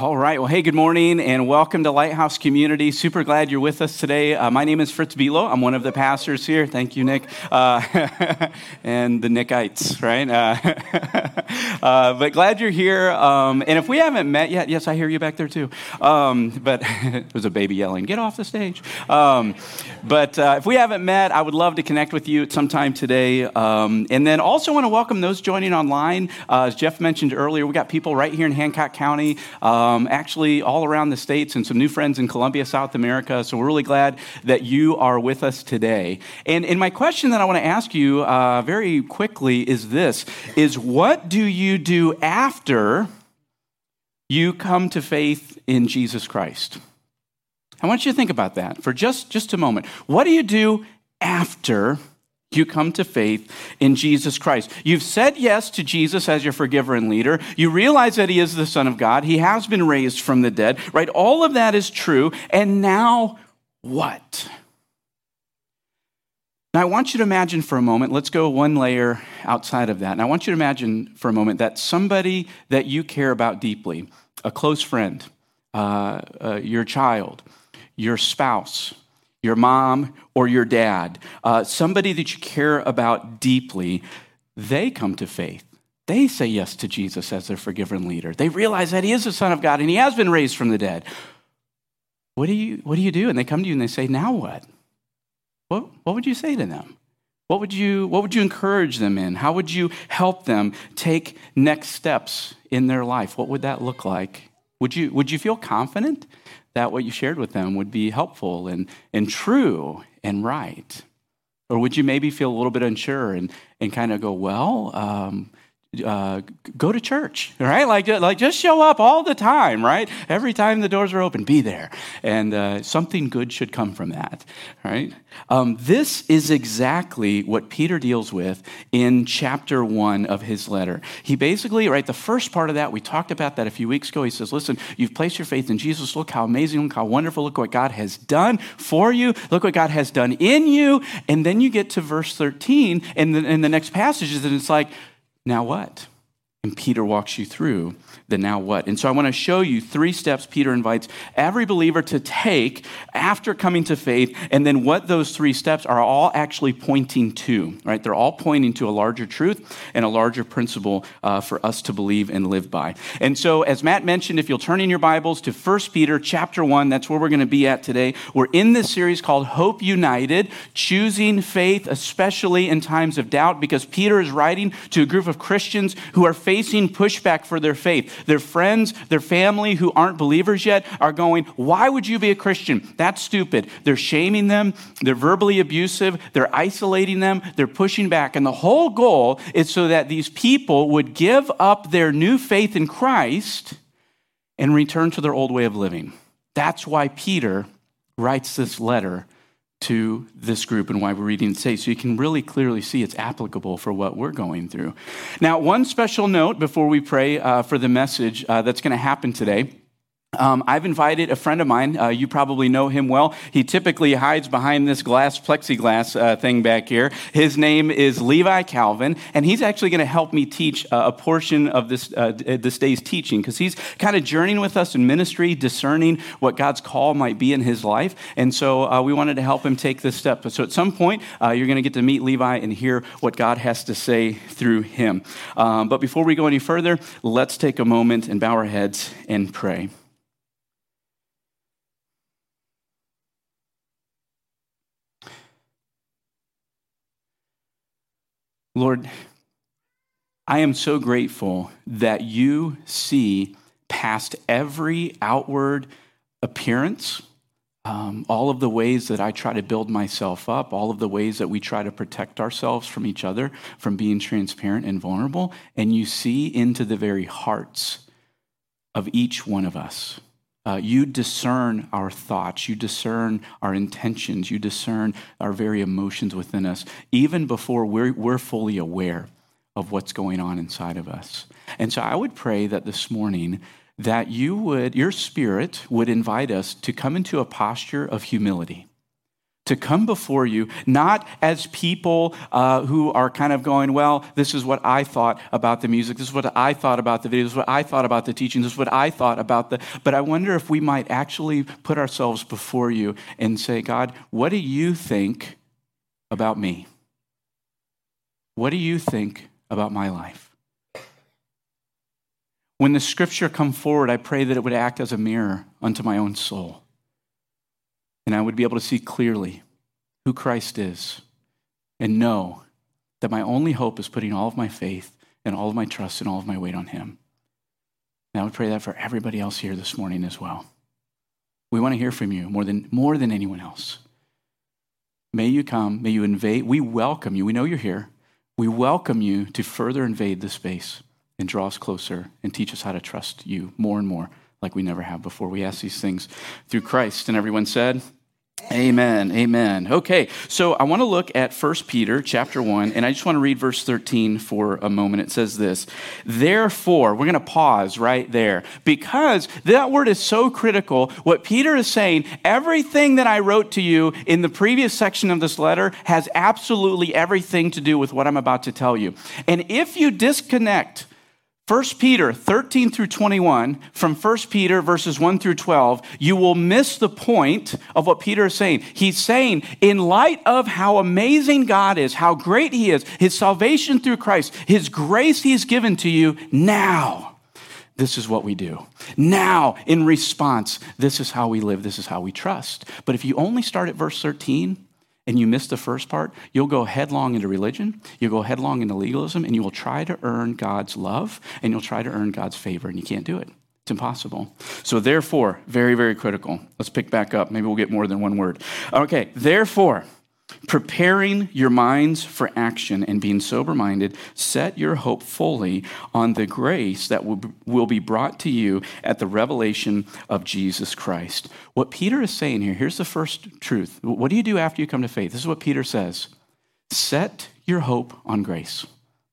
All right. Well, hey, good morning and welcome to Lighthouse Community. Super glad you're with us today. Uh, my name is Fritz Bilo. I'm one of the pastors here. Thank you, Nick. Uh, and the Nickites, right? Uh, uh, but glad you're here. Um, and if we haven't met yet, yes, I hear you back there too. Um, but was a baby yelling, get off the stage. Um, but uh, if we haven't met, I would love to connect with you at some time today. Um, and then also want to welcome those joining online. Uh, as Jeff mentioned earlier, we got people right here in Hancock County um, actually all around the states and some new friends in Colombia, South America. So we're really glad that you are with us today. And, and my question that I want to ask you uh, very quickly is this, is what do you do after you come to faith in Jesus Christ? I want you to think about that for just, just a moment. What do you do after you come to faith in Jesus Christ. You've said yes to Jesus as your forgiver and leader. You realize that he is the Son of God. He has been raised from the dead, right? All of that is true. And now what? Now, I want you to imagine for a moment, let's go one layer outside of that. And I want you to imagine for a moment that somebody that you care about deeply, a close friend, uh, uh, your child, your spouse, your mom or your dad, uh, somebody that you care about deeply, they come to faith. They say yes to Jesus as their forgiven leader. They realize that he is the Son of God and he has been raised from the dead. What do you, what do, you do? And they come to you and they say, Now what? What, what would you say to them? What would, you, what would you encourage them in? How would you help them take next steps in their life? What would that look like? Would you, would you feel confident that what you shared with them would be helpful and, and true and right? Or would you maybe feel a little bit unsure and, and kind of go, well, um, uh, go to church, right? Like, like just show up all the time, right? Every time the doors are open, be there. And uh, something good should come from that, right? Um, this is exactly what Peter deals with in chapter one of his letter. He basically, right, the first part of that, we talked about that a few weeks ago. He says, listen, you've placed your faith in Jesus. Look how amazing, look how wonderful, look what God has done for you. Look what God has done in you. And then you get to verse 13 and the, and the next passages, and it's like, now what? And Peter walks you through the now what. And so I want to show you three steps Peter invites every believer to take after coming to faith, and then what those three steps are all actually pointing to, right? They're all pointing to a larger truth and a larger principle uh, for us to believe and live by. And so, as Matt mentioned, if you'll turn in your Bibles to 1 Peter chapter 1, that's where we're going to be at today. We're in this series called Hope United, choosing faith, especially in times of doubt, because Peter is writing to a group of Christians who are facing pushback for their faith. Their friends, their family who aren't believers yet are going, Why would you be a Christian? That's stupid. They're shaming them, they're verbally abusive, they're isolating them, they're pushing back. And the whole goal is so that these people would give up their new faith in Christ and return to their old way of living. That's why Peter writes this letter to this group and why we're reading it today. So you can really clearly see it's applicable for what we're going through. Now, one special note before we pray uh, for the message uh, that's going to happen today. Um, I've invited a friend of mine. Uh, you probably know him well. He typically hides behind this glass plexiglass uh, thing back here. His name is Levi Calvin, and he's actually going to help me teach uh, a portion of this uh, this day's teaching because he's kind of journeying with us in ministry, discerning what God's call might be in his life. And so uh, we wanted to help him take this step. So at some point, uh, you're going to get to meet Levi and hear what God has to say through him. Um, but before we go any further, let's take a moment and bow our heads and pray. Lord, I am so grateful that you see past every outward appearance um, all of the ways that I try to build myself up, all of the ways that we try to protect ourselves from each other, from being transparent and vulnerable, and you see into the very hearts of each one of us. Uh, you discern our thoughts, you discern our intentions, you discern our very emotions within us, even before we're, we're fully aware of what's going on inside of us. And so I would pray that this morning that you would, your spirit would invite us to come into a posture of humility to come before you, not as people uh, who are kind of going, well, this is what I thought about the music, this is what I thought about the video, this is what I thought about the teaching, this is what I thought about the. But I wonder if we might actually put ourselves before you and say, God, what do you think about me? What do you think about my life? When the scripture come forward, I pray that it would act as a mirror unto my own soul and I would be able to see clearly who Christ is and know that my only hope is putting all of my faith and all of my trust and all of my weight on Him. And I would pray that for everybody else here this morning as well. We want to hear from you more than, more than anyone else. May you come, may you invade. We welcome you. We know you're here. We welcome you to further invade the space and draw us closer and teach us how to trust you more and more like we never have before. We ask these things through Christ. And everyone said, Amen. Amen. Okay, so I want to look at 1 Peter chapter 1, and I just want to read verse 13 for a moment. It says this Therefore, we're going to pause right there because that word is so critical. What Peter is saying, everything that I wrote to you in the previous section of this letter has absolutely everything to do with what I'm about to tell you. And if you disconnect 1 Peter 13 through 21, from 1 Peter verses 1 through 12, you will miss the point of what Peter is saying. He's saying, in light of how amazing God is, how great He is, His salvation through Christ, His grace He's given to you now, this is what we do. Now, in response, this is how we live, this is how we trust. But if you only start at verse 13, and you miss the first part, you'll go headlong into religion, you'll go headlong into legalism, and you will try to earn God's love and you'll try to earn God's favor, and you can't do it. It's impossible. So, therefore, very, very critical. Let's pick back up. Maybe we'll get more than one word. Okay, therefore, preparing your minds for action and being sober minded, set your hope fully on the grace that will be brought to you at the revelation of Jesus Christ. What Peter is saying here, here's the first truth. What do you do after you come to faith? This is what Peter says set your hope on grace.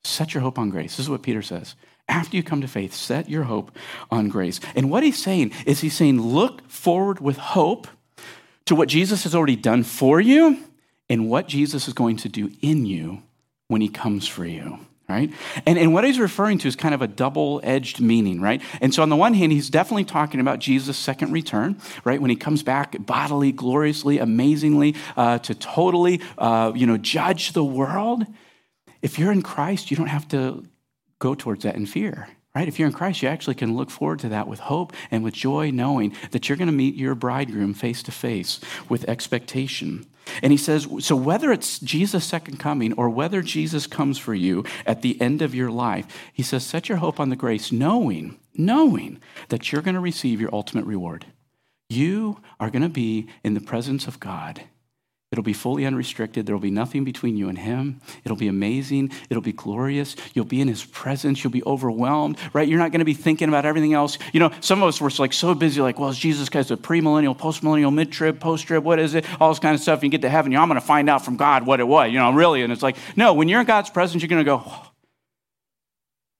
Set your hope on grace. This is what Peter says. After you come to faith, set your hope on grace. And what he's saying is he's saying, look forward with hope to what Jesus has already done for you in what Jesus is going to do in you when he comes for you right? And, and what he's referring to is kind of a double edged meaning, right? And so, on the one hand, he's definitely talking about Jesus' second return, right? When he comes back bodily, gloriously, amazingly, uh, to totally, uh, you know, judge the world. If you're in Christ, you don't have to go towards that in fear. Right? If you're in Christ, you actually can look forward to that with hope and with joy, knowing that you're going to meet your bridegroom face to face with expectation. And he says, so whether it's Jesus' second coming or whether Jesus comes for you at the end of your life, he says, set your hope on the grace, knowing, knowing that you're going to receive your ultimate reward. You are going to be in the presence of God It'll be fully unrestricted. There'll be nothing between you and Him. It'll be amazing. It'll be glorious. You'll be in His presence. You'll be overwhelmed, right? You're not going to be thinking about everything else. You know, some of us were like so busy, like, well, is Jesus Christ a premillennial, postmillennial, mid trib, post trib? What is it? All this kind of stuff. You get to heaven, you know, I'm going to find out from God what it was, you know, really. And it's like, no, when you're in God's presence, you're going to go, oh.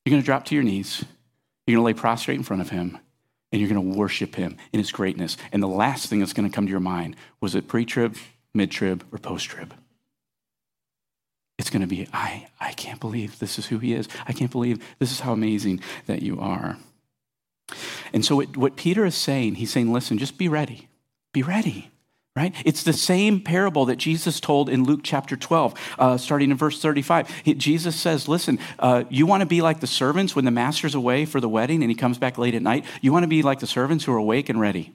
you're going to drop to your knees. You're going to lay prostrate in front of Him and you're going to worship Him in His greatness. And the last thing that's going to come to your mind was it pre trib? Mid trib, or post trib. It's going to be, I, I can't believe this is who he is. I can't believe this is how amazing that you are. And so, it, what Peter is saying, he's saying, listen, just be ready. Be ready, right? It's the same parable that Jesus told in Luke chapter 12, uh, starting in verse 35. He, Jesus says, listen, uh, you want to be like the servants when the master's away for the wedding and he comes back late at night? You want to be like the servants who are awake and ready,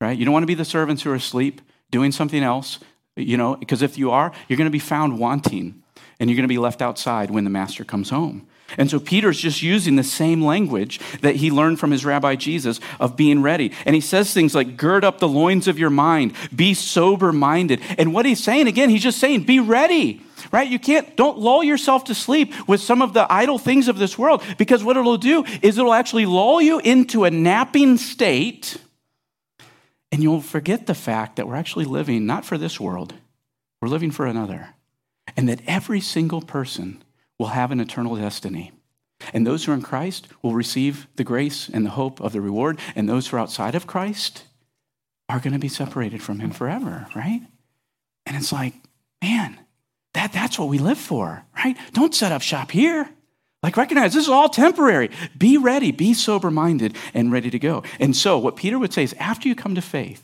right? You don't want to be the servants who are asleep doing something else, you know, because if you are, you're going to be found wanting. and you're going to be left outside when the master comes home. And so Peter's just using the same language that he learned from his rabbi Jesus of being ready. And he says things like, gird up the loins of your mind, be sober minded. And what he's saying, again, he's just saying, be ready, right? You can't, don't lull yourself to sleep with some of the idle things of this world because what it'll do is it'll actually lull you into a napping state and you'll forget the fact that we're actually living not for this world, we're living for another. And that every single person will have an eternal destiny. And those who are in Christ will receive the grace and the hope of the reward. And those who are outside of Christ are going to be separated from Him forever, right? And it's like, man, that, that's what we live for, right? Don't set up shop here. Like, recognize this is all temporary. Be ready, be sober minded, and ready to go. And so, what Peter would say is after you come to faith,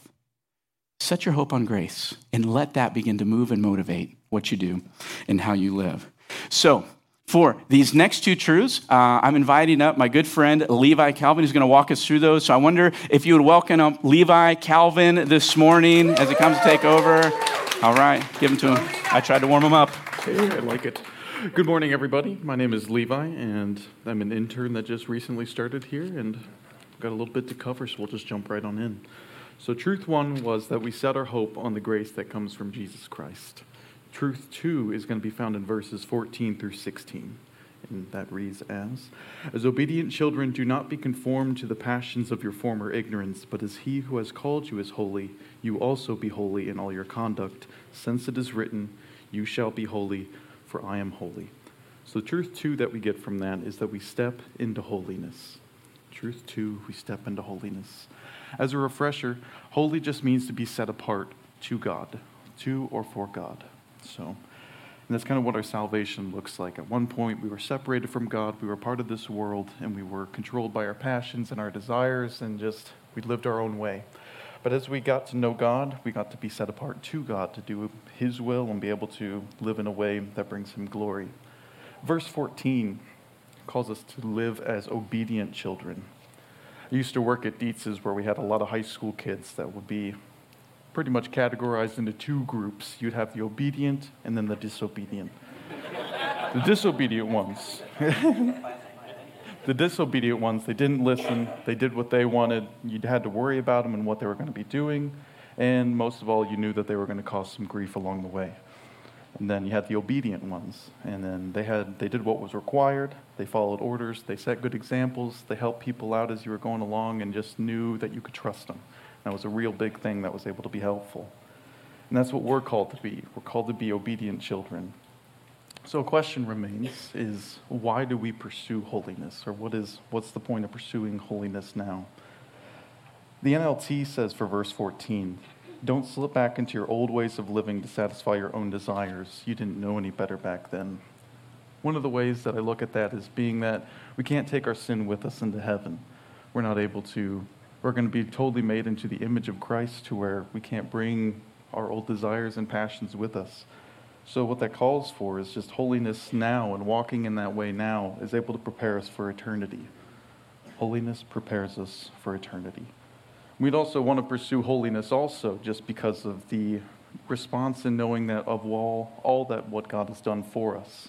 set your hope on grace and let that begin to move and motivate what you do and how you live. So, for these next two truths, uh, I'm inviting up my good friend Levi Calvin, who's going to walk us through those. So I wonder if you would welcome up Levi Calvin this morning as he comes to take over. All right, give him to him. I tried to warm him up. Hey, I like it. Good morning, everybody. My name is Levi, and I'm an intern that just recently started here, and got a little bit to cover, so we'll just jump right on in. So, truth one was that we set our hope on the grace that comes from Jesus Christ. Truth two is going to be found in verses 14 through 16. And that reads as As obedient children, do not be conformed to the passions of your former ignorance, but as he who has called you is holy, you also be holy in all your conduct, since it is written, You shall be holy, for I am holy. So, truth two that we get from that is that we step into holiness. Truth two, we step into holiness. As a refresher, holy just means to be set apart to God, to or for God. So, and that's kind of what our salvation looks like. At one point, we were separated from God, we were part of this world, and we were controlled by our passions and our desires, and just we lived our own way. But as we got to know God, we got to be set apart to God to do His will and be able to live in a way that brings Him glory. Verse 14 calls us to live as obedient children. I used to work at Dietz's where we had a lot of high school kids that would be pretty much categorized into two groups. You'd have the obedient and then the disobedient. the disobedient ones. the disobedient ones, they didn't listen, they did what they wanted. You had to worry about them and what they were going to be doing. And most of all, you knew that they were going to cause some grief along the way. And then you had the obedient ones, and then they had they did what was required. They followed orders. They set good examples. They helped people out as you were going along, and just knew that you could trust them. That was a real big thing that was able to be helpful. And that's what we're called to be. We're called to be obedient children. So a question remains is why do we pursue holiness? Or what is what's the point of pursuing holiness now? The NLT says for verse 14, don't slip back into your old ways of living to satisfy your own desires. You didn't know any better back then. One of the ways that I look at that is being that we can't take our sin with us into heaven. We're not able to we're going to be totally made into the image of Christ to where we can't bring our old desires and passions with us. So, what that calls for is just holiness now, and walking in that way now is able to prepare us for eternity. Holiness prepares us for eternity. We'd also want to pursue holiness also just because of the response in knowing that of all, all that what God has done for us.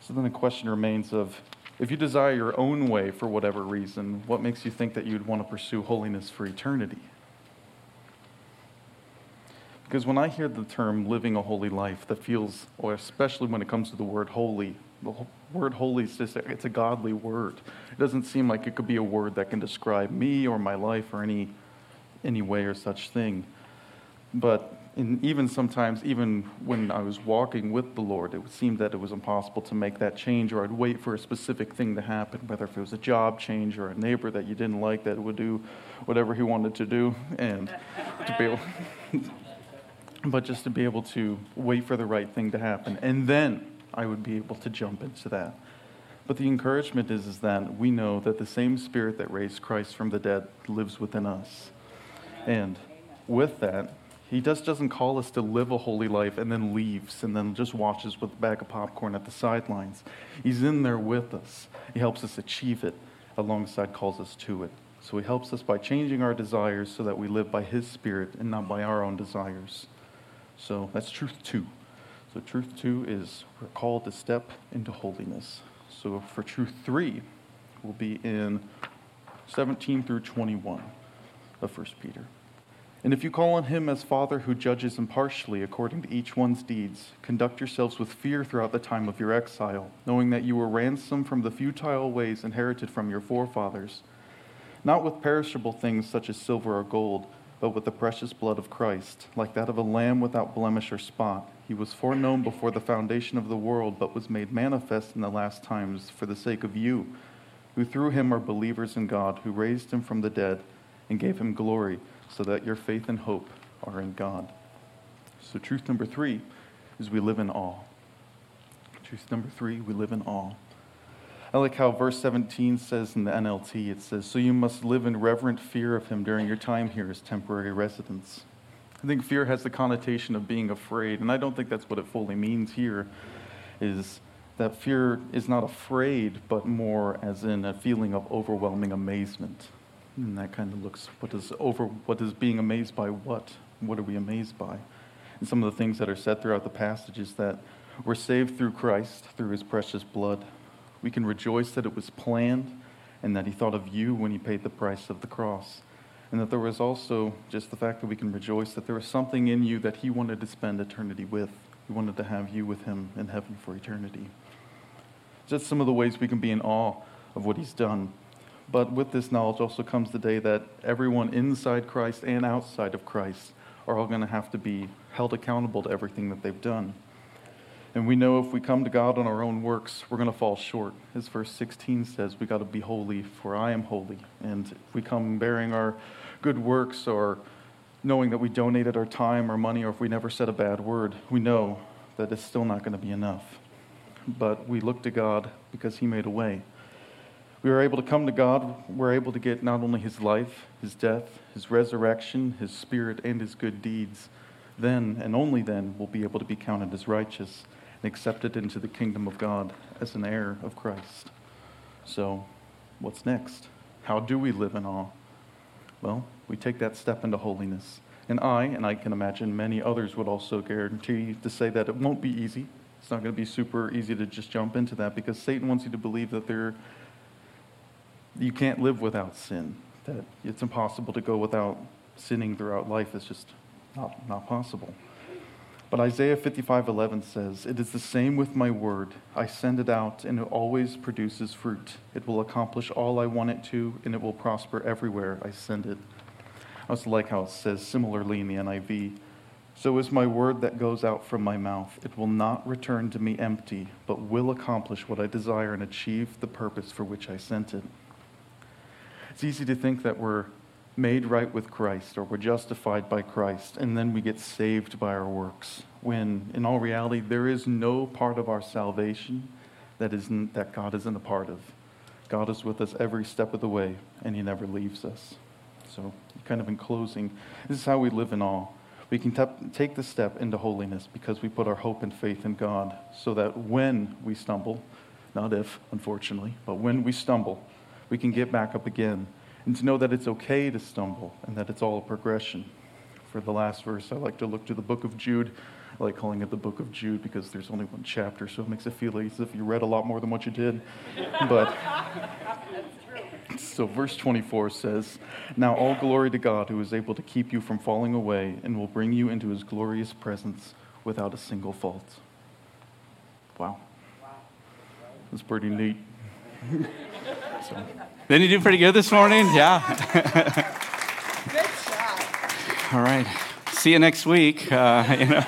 So then the question remains of if you desire your own way for whatever reason, what makes you think that you'd want to pursue holiness for eternity? Because when I hear the term living a holy life, that feels, or especially when it comes to the word holy, the word holy is just, it's a godly word. It doesn't seem like it could be a word that can describe me or my life or any, any way or such thing. But and even sometimes, even when I was walking with the Lord, it seemed that it was impossible to make that change, or I'd wait for a specific thing to happen, whether if it was a job change or a neighbor that you didn't like that would do whatever he wanted to do, and to be able, but just to be able to wait for the right thing to happen, and then I would be able to jump into that. But the encouragement is, is that we know that the same Spirit that raised Christ from the dead lives within us, and with that he just doesn't call us to live a holy life and then leaves and then just watches with a bag of popcorn at the sidelines. He's in there with us. He helps us achieve it alongside calls us to it. So he helps us by changing our desires so that we live by his spirit and not by our own desires. So that's truth two. So, truth two is we're called to step into holiness. So, for truth three, we'll be in 17 through 21 of 1 Peter. And if you call on him as Father who judges impartially according to each one's deeds, conduct yourselves with fear throughout the time of your exile, knowing that you were ransomed from the futile ways inherited from your forefathers, not with perishable things such as silver or gold, but with the precious blood of Christ, like that of a lamb without blemish or spot. He was foreknown before the foundation of the world, but was made manifest in the last times for the sake of you, who through him are believers in God, who raised him from the dead and gave him glory so that your faith and hope are in God. So, truth number three is we live in awe. Truth number three, we live in awe. I like how verse 17 says in the NLT, it says, So you must live in reverent fear of him during your time here as temporary residents. I think fear has the connotation of being afraid, and I don't think that's what it fully means here, is that fear is not afraid, but more as in a feeling of overwhelming amazement. And that kind of looks what is over what is being amazed by what? What are we amazed by? And some of the things that are said throughout the passage is that we're saved through Christ, through his precious blood. We can rejoice that it was planned and that he thought of you when he paid the price of the cross. And that there was also just the fact that we can rejoice that there was something in you that he wanted to spend eternity with. He wanted to have you with him in heaven for eternity. Just some of the ways we can be in awe of what he's done. But with this knowledge also comes the day that everyone inside Christ and outside of Christ are all going to have to be held accountable to everything that they've done. And we know if we come to God on our own works, we're going to fall short. As verse 16 says, we got to be holy, for I am holy. And if we come bearing our good works or knowing that we donated our time or money or if we never said a bad word, we know that it's still not going to be enough. But we look to God because He made a way we are able to come to God, we're able to get not only His life, His death, His resurrection, His spirit, and His good deeds. Then, and only then, we'll be able to be counted as righteous and accepted into the kingdom of God as an heir of Christ. So, what's next? How do we live in awe? Well, we take that step into holiness. And I, and I can imagine many others would also guarantee to say that it won't be easy. It's not going to be super easy to just jump into that because Satan wants you to believe that there you can't live without sin, that it's impossible to go without sinning throughout life. It's just not, not possible. But Isaiah 55:11 says, "It is the same with my word. I send it out and it always produces fruit. It will accomplish all I want it to and it will prosper everywhere I send it." I also like how it says similarly in the NIV, "So is my word that goes out from my mouth. It will not return to me empty, but will accomplish what I desire and achieve the purpose for which I sent it." It's easy to think that we're made right with Christ or we're justified by Christ and then we get saved by our works. When in all reality, there is no part of our salvation that, isn't, that God isn't a part of. God is with us every step of the way and He never leaves us. So, kind of in closing, this is how we live in all. We can te- take the step into holiness because we put our hope and faith in God so that when we stumble, not if, unfortunately, but when we stumble, we can get back up again. And to know that it's okay to stumble and that it's all a progression. For the last verse, I like to look to the book of Jude. I like calling it the book of Jude because there's only one chapter, so it makes it feel as if you read a lot more than what you did. But so verse 24 says, Now all glory to God who is able to keep you from falling away and will bring you into his glorious presence without a single fault. Wow. That's pretty neat. So. Didn't he do pretty good this morning? Yeah. good job. All right. See you next week. Uh, you know.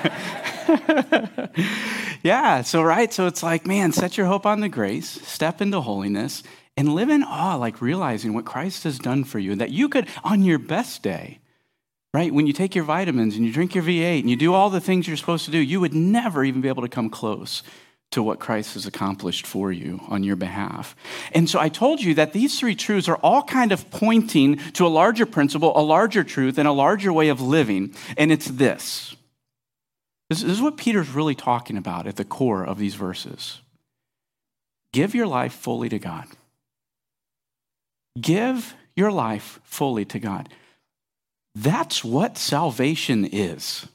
yeah. So right. So it's like, man, set your hope on the grace, step into holiness, and live in awe, like realizing what Christ has done for you, and that you could, on your best day, right, when you take your vitamins and you drink your V8 and you do all the things you're supposed to do, you would never even be able to come close to what Christ has accomplished for you on your behalf. And so I told you that these three truths are all kind of pointing to a larger principle, a larger truth, and a larger way of living. And it's this. This is what Peter's really talking about at the core of these verses. Give your life fully to God. Give your life fully to God. That's what salvation is.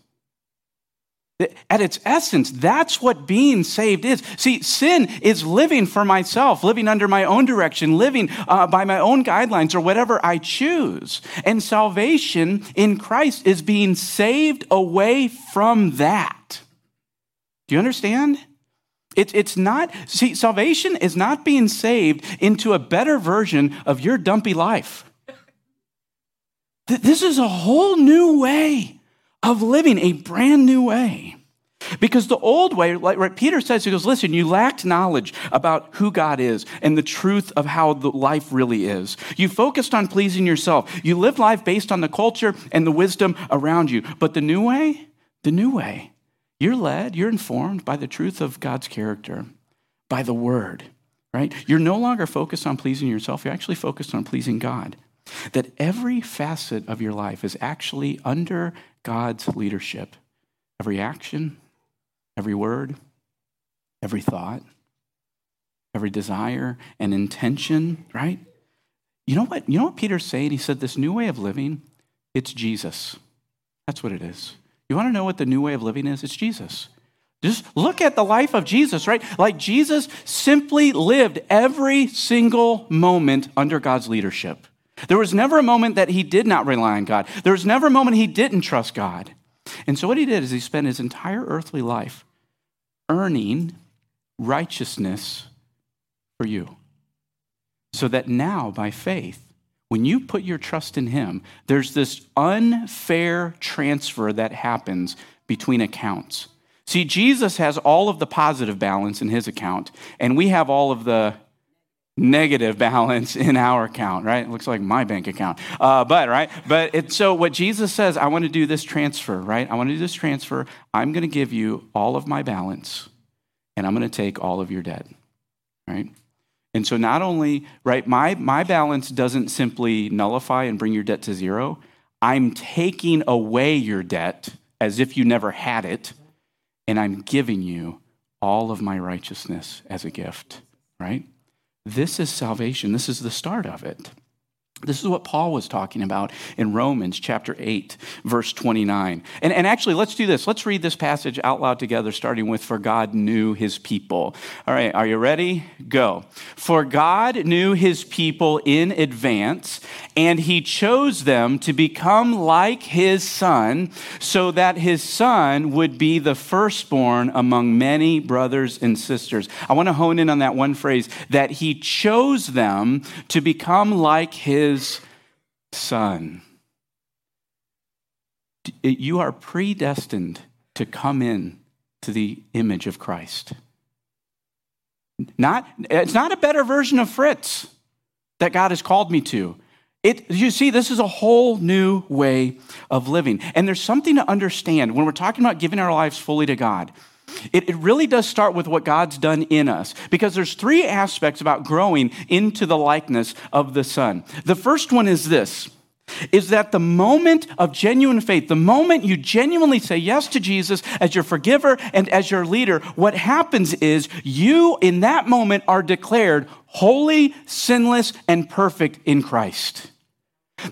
At its essence, that's what being saved is. See, sin is living for myself, living under my own direction, living uh, by my own guidelines or whatever I choose. And salvation in Christ is being saved away from that. Do you understand? It, it's not, see, salvation is not being saved into a better version of your dumpy life. This is a whole new way of living a brand new way. Because the old way, like right, Peter says, he goes, listen, you lacked knowledge about who God is and the truth of how the life really is. You focused on pleasing yourself. You lived life based on the culture and the wisdom around you. But the new way, the new way, you're led, you're informed by the truth of God's character, by the word, right? You're no longer focused on pleasing yourself, you're actually focused on pleasing God. That every facet of your life is actually under God's leadership. Every action, every word, every thought, every desire and intention, right? You know what? You know what Peter's saying? He said this new way of living, it's Jesus. That's what it is. You want to know what the new way of living is? It's Jesus. Just look at the life of Jesus, right? Like Jesus simply lived every single moment under God's leadership. There was never a moment that he did not rely on God. There was never a moment he didn't trust God. And so what he did is he spent his entire earthly life earning righteousness for you. So that now, by faith, when you put your trust in him, there's this unfair transfer that happens between accounts. See, Jesus has all of the positive balance in his account, and we have all of the negative balance in our account, right? It looks like my bank account. Uh, but, right? But it's so what Jesus says, I want to do this transfer, right? I want to do this transfer. I'm going to give you all of my balance and I'm going to take all of your debt, right? And so not only, right, my, my balance doesn't simply nullify and bring your debt to zero. I'm taking away your debt as if you never had it, and I'm giving you all of my righteousness as a gift, right? This is salvation. This is the start of it. This is what Paul was talking about in Romans chapter 8, verse 29. And, and actually, let's do this. Let's read this passage out loud together, starting with For God knew his people. All right, are you ready? Go. For God knew his people in advance, and he chose them to become like his son, so that his son would be the firstborn among many brothers and sisters. I want to hone in on that one phrase that he chose them to become like his his son. You are predestined to come in to the image of Christ. Not, it's not a better version of Fritz that God has called me to. It, you see, this is a whole new way of living. And there's something to understand when we're talking about giving our lives fully to God. It, it really does start with what God's done in us because there's three aspects about growing into the likeness of the Son. The first one is this is that the moment of genuine faith, the moment you genuinely say yes to Jesus as your forgiver and as your leader, what happens is you in that moment are declared holy, sinless, and perfect in Christ.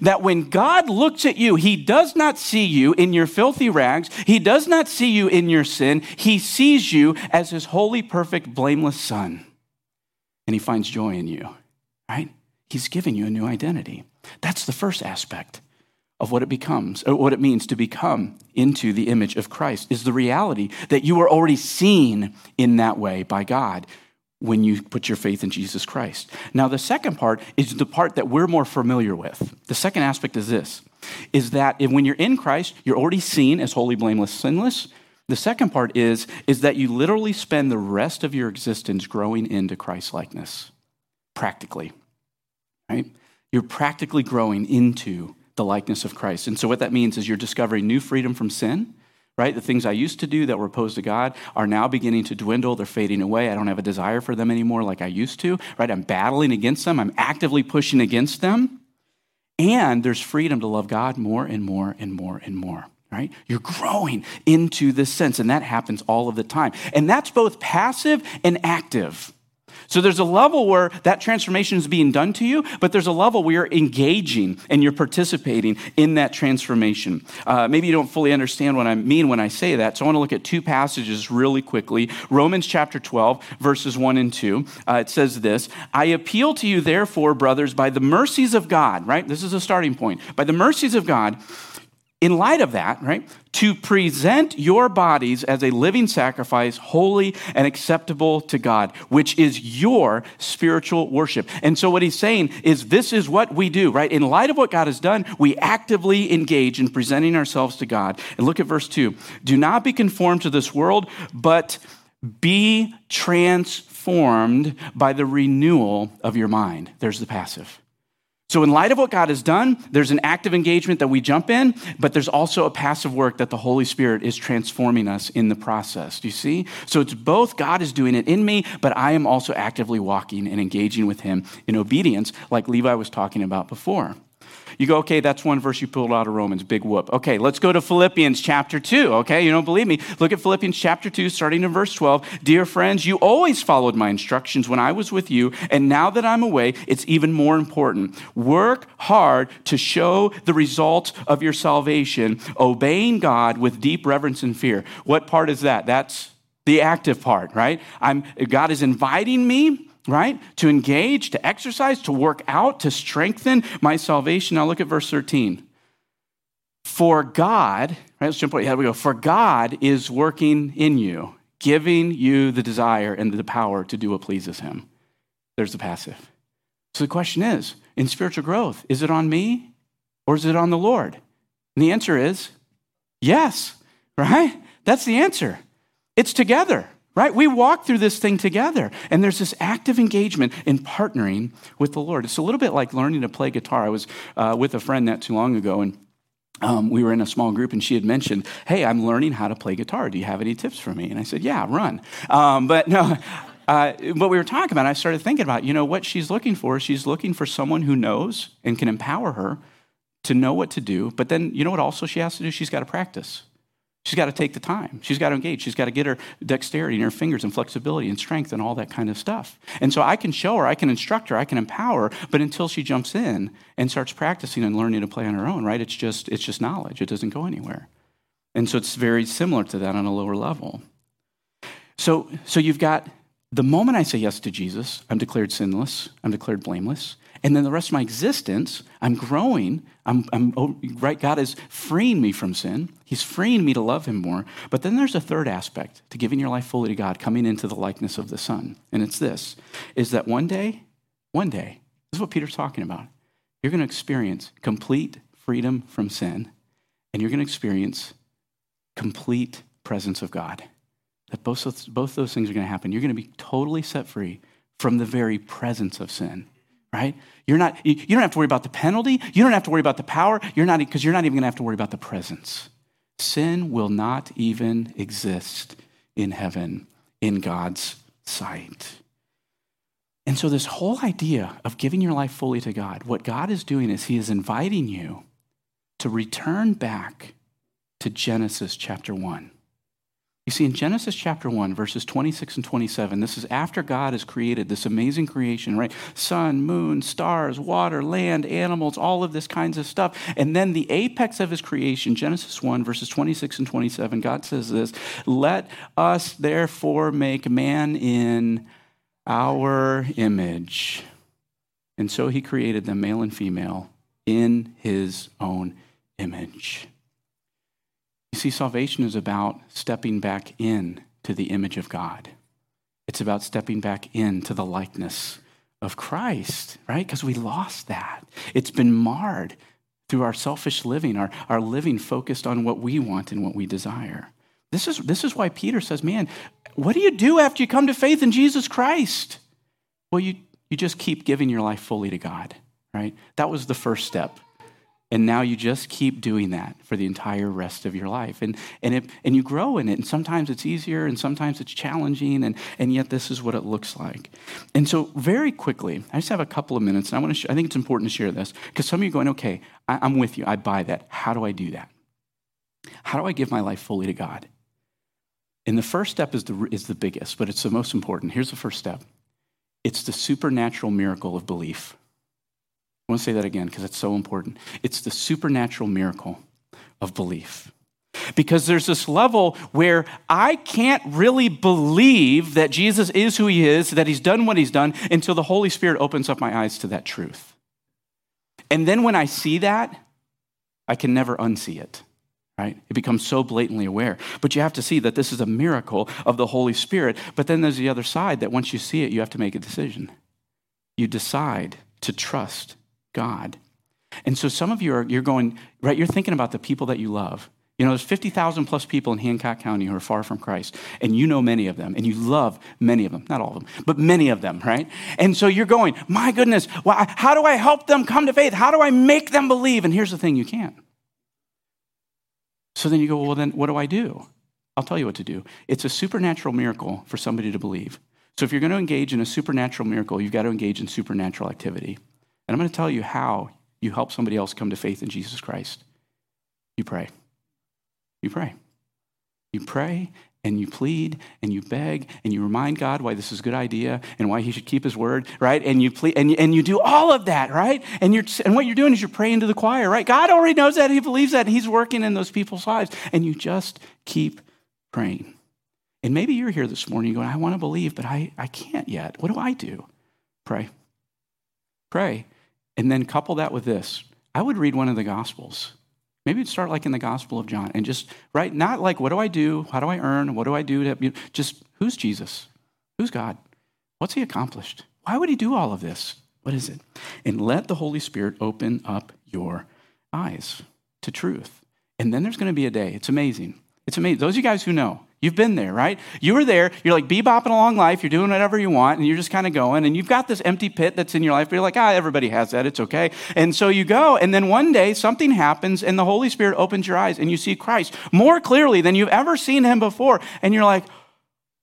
That when God looks at you, He does not see you in your filthy rags. He does not see you in your sin. He sees you as His holy, perfect, blameless Son. And He finds joy in you, right? He's given you a new identity. That's the first aspect of what it becomes, or what it means to become into the image of Christ, is the reality that you are already seen in that way by God when you put your faith in Jesus Christ. Now, the second part is the part that we're more familiar with. The second aspect is this is that if, when you're in Christ, you're already seen as holy, blameless, sinless. The second part is, is that you literally spend the rest of your existence growing into Christ likeness, practically. Right? You're practically growing into the likeness of Christ. And so, what that means is you're discovering new freedom from sin right? The things I used to do that were opposed to God are now beginning to dwindle. They're fading away. I don't have a desire for them anymore like I used to, right? I'm battling against them. I'm actively pushing against them. And there's freedom to love God more and more and more and more. Right? You're growing into this sense, and that happens all of the time. And that's both passive and active. So there's a level where that transformation is being done to you, but there's a level where you're engaging and you're participating in that transformation. Uh, maybe you don't fully understand what I mean when I say that, so I want to look at two passages really quickly. Romans chapter 12, verses 1 and 2. Uh, it says this I appeal to you, therefore, brothers, by the mercies of God, right? This is a starting point. By the mercies of God, in light of that, right, to present your bodies as a living sacrifice, holy and acceptable to God, which is your spiritual worship. And so, what he's saying is, this is what we do, right? In light of what God has done, we actively engage in presenting ourselves to God. And look at verse 2 Do not be conformed to this world, but be transformed by the renewal of your mind. There's the passive. So, in light of what God has done, there's an active engagement that we jump in, but there's also a passive work that the Holy Spirit is transforming us in the process. Do you see? So, it's both God is doing it in me, but I am also actively walking and engaging with Him in obedience, like Levi was talking about before. You go, okay, that's one verse you pulled out of Romans, big whoop. Okay, let's go to Philippians chapter 2. Okay, you don't believe me? Look at Philippians chapter 2, starting in verse 12. Dear friends, you always followed my instructions when I was with you, and now that I'm away, it's even more important. Work hard to show the results of your salvation, obeying God with deep reverence and fear. What part is that? That's the active part, right? I'm, God is inviting me right? To engage, to exercise, to work out, to strengthen my salvation. Now look at verse 13. For God, right? Let's jump ahead. We go. For God is working in you, giving you the desire and the power to do what pleases Him. There's the passive. So the question is in spiritual growth, is it on me or is it on the Lord? And the answer is yes, right? That's the answer. It's together right? We walk through this thing together, and there's this active engagement in partnering with the Lord. It's a little bit like learning to play guitar. I was uh, with a friend not too long ago, and um, we were in a small group, and she had mentioned, "Hey, I'm learning how to play guitar. Do you have any tips for me?" And I said, "Yeah, run." Um, but no. Uh, what we were talking about, I started thinking about, you know, what she's looking for. She's looking for someone who knows and can empower her to know what to do. But then, you know what also she has to do? She's got to practice. She's got to take the time. She's got to engage. She's got to get her dexterity and her fingers and flexibility and strength and all that kind of stuff. And so I can show her, I can instruct her, I can empower her, but until she jumps in and starts practicing and learning to play on her own, right? It's just it's just knowledge. It doesn't go anywhere. And so it's very similar to that on a lower level. So so you've got the moment I say yes to Jesus, I'm declared sinless, I'm declared blameless. And then the rest of my existence, I'm growing. I'm, I'm, oh, right? God is freeing me from sin. He's freeing me to love Him more. But then there's a third aspect to giving your life fully to God, coming into the likeness of the Son. And it's this is that one day, one day, this is what Peter's talking about. You're going to experience complete freedom from sin, and you're going to experience complete presence of God. That both, both those things are going to happen. You're going to be totally set free from the very presence of sin right? You're not, you don't have to worry about the penalty. You don't have to worry about the power. You're not, because you're not even going to have to worry about the presence. Sin will not even exist in heaven in God's sight. And so, this whole idea of giving your life fully to God, what God is doing is He is inviting you to return back to Genesis chapter 1. You see, in Genesis chapter 1, verses 26 and 27, this is after God has created this amazing creation, right? Sun, moon, stars, water, land, animals, all of this kinds of stuff. And then the apex of his creation, Genesis 1, verses 26 and 27, God says this Let us therefore make man in our image. And so he created them, male and female, in his own image. You see, salvation is about stepping back in to the image of God. It's about stepping back into the likeness of Christ, right? Because we lost that. It's been marred through our selfish living, our, our living focused on what we want and what we desire. This is, this is why Peter says, man, what do you do after you come to faith in Jesus Christ? Well, you, you just keep giving your life fully to God, right? That was the first step. And now you just keep doing that for the entire rest of your life. And, and, it, and you grow in it. And sometimes it's easier and sometimes it's challenging. And, and yet this is what it looks like. And so, very quickly, I just have a couple of minutes. And I, want to sh- I think it's important to share this because some of you are going, okay, I, I'm with you. I buy that. How do I do that? How do I give my life fully to God? And the first step is the, is the biggest, but it's the most important. Here's the first step It's the supernatural miracle of belief. I want to say that again because it's so important. It's the supernatural miracle of belief. Because there's this level where I can't really believe that Jesus is who he is, that he's done what he's done, until the Holy Spirit opens up my eyes to that truth. And then when I see that, I can never unsee it, right? It becomes so blatantly aware. But you have to see that this is a miracle of the Holy Spirit. But then there's the other side that once you see it, you have to make a decision. You decide to trust God. And so some of you are, you're going, right, you're thinking about the people that you love. You know, there's 50,000 plus people in Hancock County who are far from Christ, and you know many of them, and you love many of them, not all of them, but many of them, right? And so you're going, my goodness, well, how do I help them come to faith? How do I make them believe? And here's the thing you can't. So then you go, well, then what do I do? I'll tell you what to do. It's a supernatural miracle for somebody to believe. So if you're going to engage in a supernatural miracle, you've got to engage in supernatural activity. And I'm going to tell you how you help somebody else come to faith in Jesus Christ. You pray. You pray. You pray and you plead and you beg and you remind God why this is a good idea and why he should keep his word, right? And you plead and you, and you do all of that, right? And you're and what you're doing is you're praying to the choir, right? God already knows that, he believes that, and he's working in those people's lives. And you just keep praying. And maybe you're here this morning going, I want to believe, but I, I can't yet. What do I do? Pray. Pray. And then couple that with this. I would read one of the gospels. Maybe it'd start like in the Gospel of John and just, right, not like, what do I do? How do I earn? What do I do? To, just, who's Jesus? Who's God? What's he accomplished? Why would he do all of this? What is it? And let the Holy Spirit open up your eyes to truth. And then there's going to be a day. It's amazing. It's amazing. Those of you guys who know, You've been there, right? You were there. You're like bebopping along life. You're doing whatever you want, and you're just kind of going. And you've got this empty pit that's in your life, but you're like, ah, everybody has that. It's okay. And so you go, and then one day something happens, and the Holy Spirit opens your eyes, and you see Christ more clearly than you've ever seen him before. And you're like,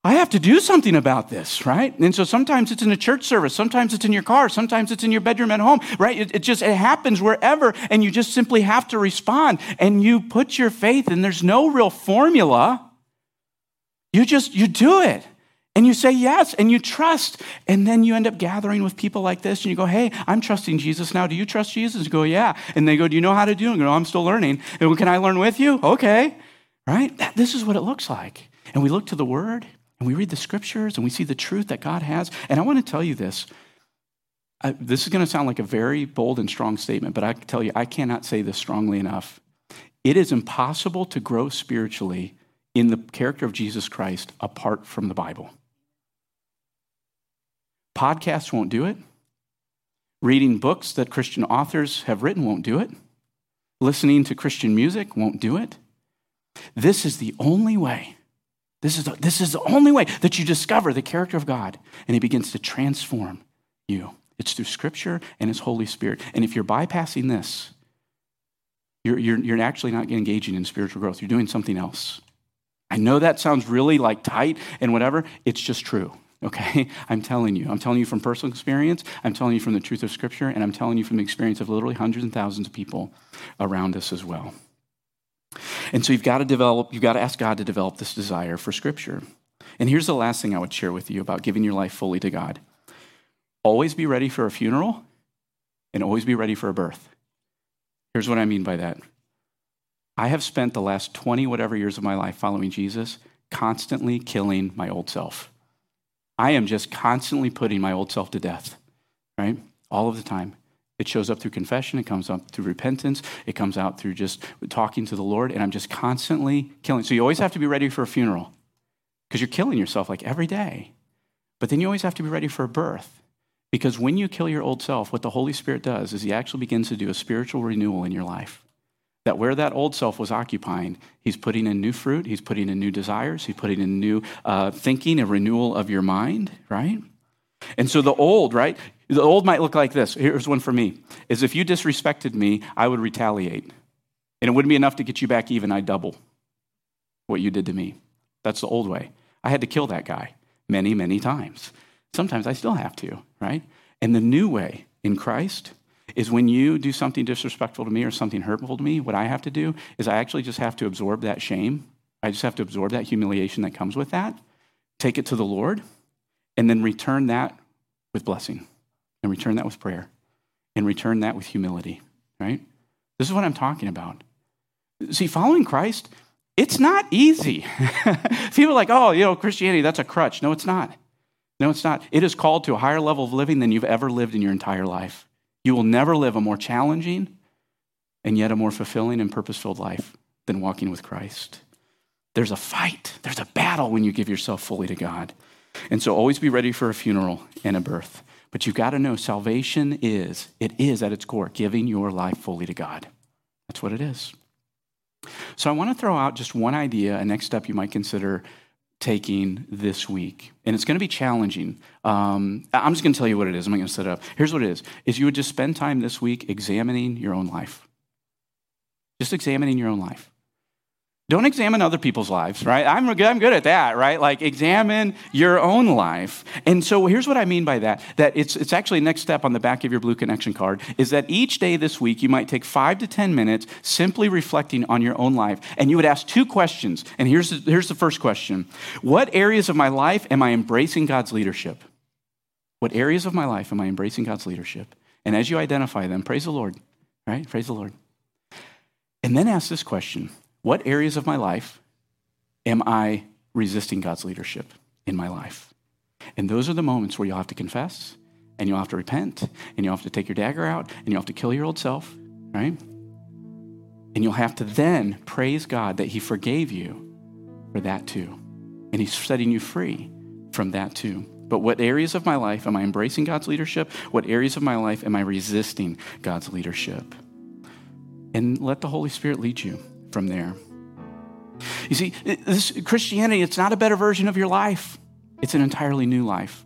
I have to do something about this, right? And so sometimes it's in a church service, sometimes it's in your car, sometimes it's in your bedroom at home, right? It, it, just it happens wherever, and you just simply have to respond. And you put your faith, and there's no real formula. You just, you do it. And you say yes and you trust. And then you end up gathering with people like this and you go, hey, I'm trusting Jesus now. Do you trust Jesus? You go, yeah. And they go, do you know how to do it? And go, I'm still learning. And can I learn with you? Okay. Right? This is what it looks like. And we look to the word and we read the scriptures and we see the truth that God has. And I want to tell you this. I, this is going to sound like a very bold and strong statement, but I can tell you, I cannot say this strongly enough. It is impossible to grow spiritually in the character of Jesus Christ apart from the Bible. Podcasts won't do it. Reading books that Christian authors have written won't do it. Listening to Christian music won't do it. This is the only way. This is the, this is the only way that you discover the character of God and He begins to transform you. It's through Scripture and His Holy Spirit. And if you're bypassing this, you're, you're, you're actually not engaging in spiritual growth. You're doing something else. I know that sounds really like tight and whatever. It's just true. Okay? I'm telling you. I'm telling you from personal experience. I'm telling you from the truth of Scripture. And I'm telling you from the experience of literally hundreds and thousands of people around us as well. And so you've got to develop, you've got to ask God to develop this desire for Scripture. And here's the last thing I would share with you about giving your life fully to God always be ready for a funeral and always be ready for a birth. Here's what I mean by that I have spent the last 20 whatever years of my life following Jesus constantly killing my old self. I am just constantly putting my old self to death, right? All of the time. It shows up through confession, it comes up through repentance, it comes out through just talking to the Lord, and I'm just constantly killing. So you always have to be ready for a funeral because you're killing yourself like every day. But then you always have to be ready for a birth because when you kill your old self, what the Holy Spirit does is He actually begins to do a spiritual renewal in your life. That where that old self was occupying, he's putting in new fruit, he's putting in new desires, he's putting in new uh, thinking, a renewal of your mind, right? And so the old, right? The old might look like this. Here's one for me is if you disrespected me, I would retaliate. And it wouldn't be enough to get you back even, I'd double what you did to me. That's the old way. I had to kill that guy many, many times. Sometimes I still have to, right? And the new way in Christ is when you do something disrespectful to me or something hurtful to me, what I have to do is I actually just have to absorb that shame. I just have to absorb that humiliation that comes with that, take it to the Lord, and then return that with blessing, and return that with prayer, and return that with humility, right? This is what I'm talking about. See, following Christ, it's not easy. People are like, oh, you know, Christianity, that's a crutch. No, it's not. No, it's not. It is called to a higher level of living than you've ever lived in your entire life. You will never live a more challenging and yet a more fulfilling and purpose filled life than walking with Christ. There's a fight, there's a battle when you give yourself fully to God. And so always be ready for a funeral and a birth. But you've got to know salvation is, it is at its core, giving your life fully to God. That's what it is. So I want to throw out just one idea, a next step you might consider taking this week. And it's going to be challenging. Um, I'm just going to tell you what it is. I'm not going to set it up. Here's what it is. Is you would just spend time this week examining your own life. Just examining your own life. Don't examine other people's lives, right? I'm good, I'm good at that, right? Like examine your own life. And so here's what I mean by that. That it's, it's actually next step on the back of your blue connection card is that each day this week you might take five to 10 minutes simply reflecting on your own life. And you would ask two questions. And here's the, here's the first question. What areas of my life am I embracing God's leadership? What areas of my life am I embracing God's leadership? And as you identify them, praise the Lord, right? Praise the Lord. And then ask this question what areas of my life am I resisting God's leadership in my life? And those are the moments where you'll have to confess and you'll have to repent and you'll have to take your dagger out and you'll have to kill your old self, right? And you'll have to then praise God that He forgave you for that too. And He's setting you free from that too. But what areas of my life am I embracing God's leadership? What areas of my life am I resisting God's leadership? And let the Holy Spirit lead you from there. You see, this Christianity, it's not a better version of your life. It's an entirely new life.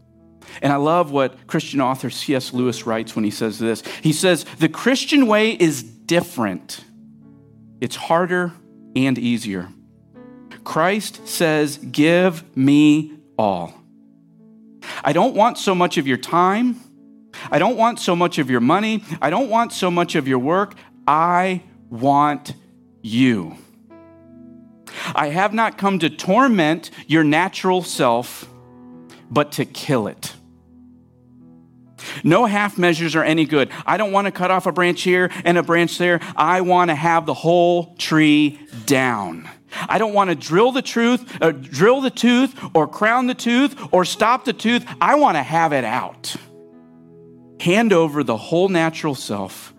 And I love what Christian author C.S. Lewis writes when he says this. He says, The Christian way is different, it's harder and easier. Christ says, Give me all. I don't want so much of your time. I don't want so much of your money. I don't want so much of your work. I want you. I have not come to torment your natural self, but to kill it. No half measures are any good. I don't want to cut off a branch here and a branch there. I want to have the whole tree down. I don't want to drill the truth, uh, drill the tooth, or crown the tooth, or stop the tooth. I want to have it out. Hand over the whole natural self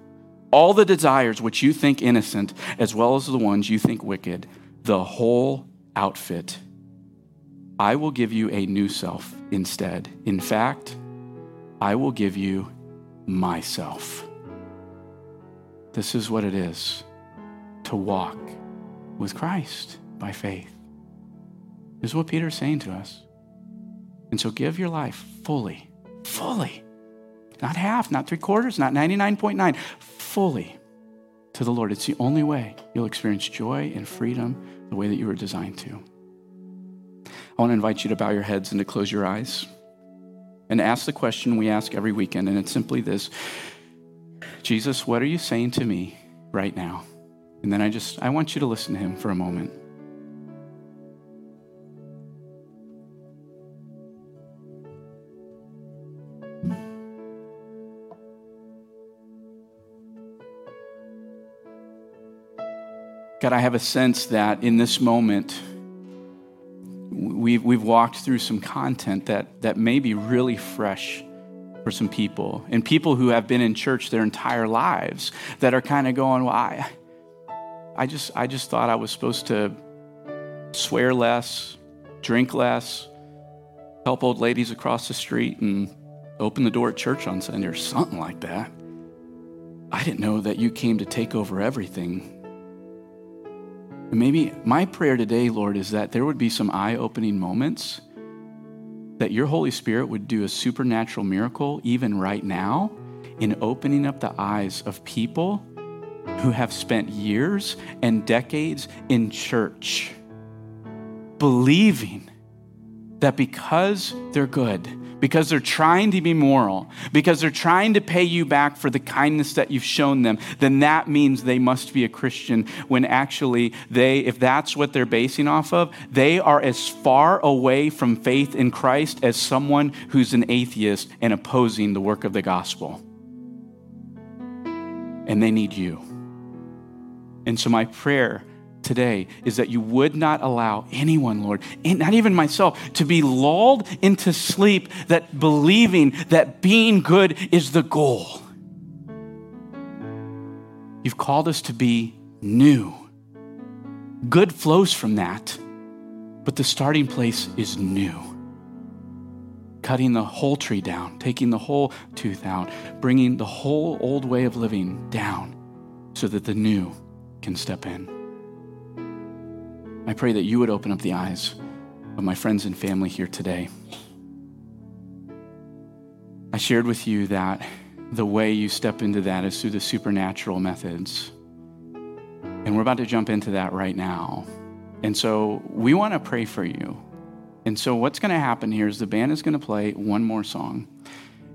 all the desires which you think innocent, as well as the ones you think wicked, the whole outfit. I will give you a new self instead. In fact, I will give you myself. This is what it is to walk with Christ by faith. This is what Peter's saying to us. And so give your life fully, fully. Not half, not three quarters, not 99.9 fully to the Lord. It's the only way you'll experience joy and freedom the way that you were designed to. I want to invite you to bow your heads and to close your eyes and ask the question we ask every weekend, and it's simply this Jesus, what are you saying to me right now? And then I just, I want you to listen to him for a moment. God, I have a sense that in this moment, we've, we've walked through some content that, that may be really fresh for some people, and people who have been in church their entire lives that are kind of going, Well, I, I, just, I just thought I was supposed to swear less, drink less, help old ladies across the street, and open the door at church on Sunday or something like that. I didn't know that you came to take over everything maybe my prayer today, Lord, is that there would be some eye opening moments that your Holy Spirit would do a supernatural miracle, even right now, in opening up the eyes of people who have spent years and decades in church, believing that because they're good, because they're trying to be moral, because they're trying to pay you back for the kindness that you've shown them, then that means they must be a Christian when actually they, if that's what they're basing off of, they are as far away from faith in Christ as someone who's an atheist and opposing the work of the gospel. And they need you. And so, my prayer today is that you would not allow anyone, Lord, not even myself, to be lulled into sleep that believing that being good is the goal. You've called us to be new. Good flows from that, but the starting place is new. Cutting the whole tree down, taking the whole tooth out, bringing the whole old way of living down so that the new can step in. I pray that you would open up the eyes of my friends and family here today. I shared with you that the way you step into that is through the supernatural methods. And we're about to jump into that right now. And so we want to pray for you. And so what's going to happen here is the band is going to play one more song.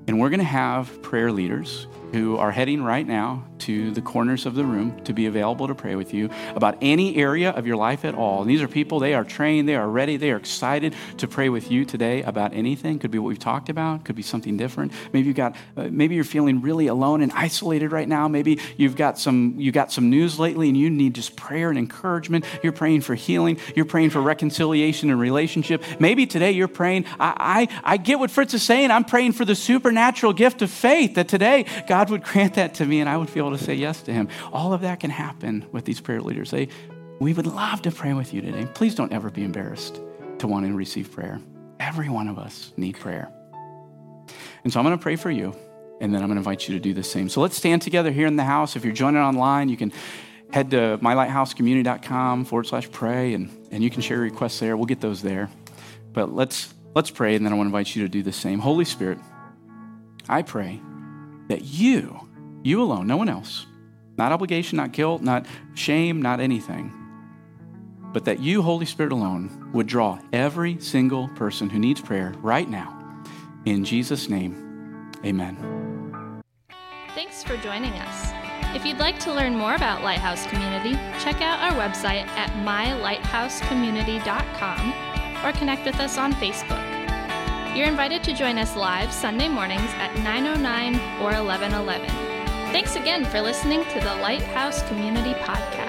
And we're going to have prayer leaders who are heading right now to the corners of the room to be available to pray with you about any area of your life at all. And these are people, they are trained, they are ready, they are excited to pray with you today about anything. Could be what we've talked about, could be something different. Maybe you've got uh, maybe you're feeling really alone and isolated right now. Maybe you've got some you got some news lately and you need just prayer and encouragement. You're praying for healing, you're praying for reconciliation and relationship. Maybe today you're praying, I I, I get what Fritz is saying. I'm praying for the supernatural gift of faith that today God would grant that to me and I would be able to say yes to him. All of that can happen with these prayer leaders. They, we would love to pray with you today. Please don't ever be embarrassed to want to receive prayer. Every one of us need prayer. And so I'm going to pray for you, and then I'm going to invite you to do the same. So let's stand together here in the house. If you're joining online, you can head to mylighthousecommunity.com forward slash pray, and, and you can share requests there. We'll get those there. But let's, let's pray, and then I want to invite you to do the same. Holy Spirit, I pray that you you alone, no one else. Not obligation, not guilt, not shame, not anything. But that you, Holy Spirit alone, would draw every single person who needs prayer right now. In Jesus' name, amen. Thanks for joining us. If you'd like to learn more about Lighthouse Community, check out our website at mylighthousecommunity.com or connect with us on Facebook. You're invited to join us live Sunday mornings at 909 or 1111. Thanks again for listening to the Lighthouse Community Podcast.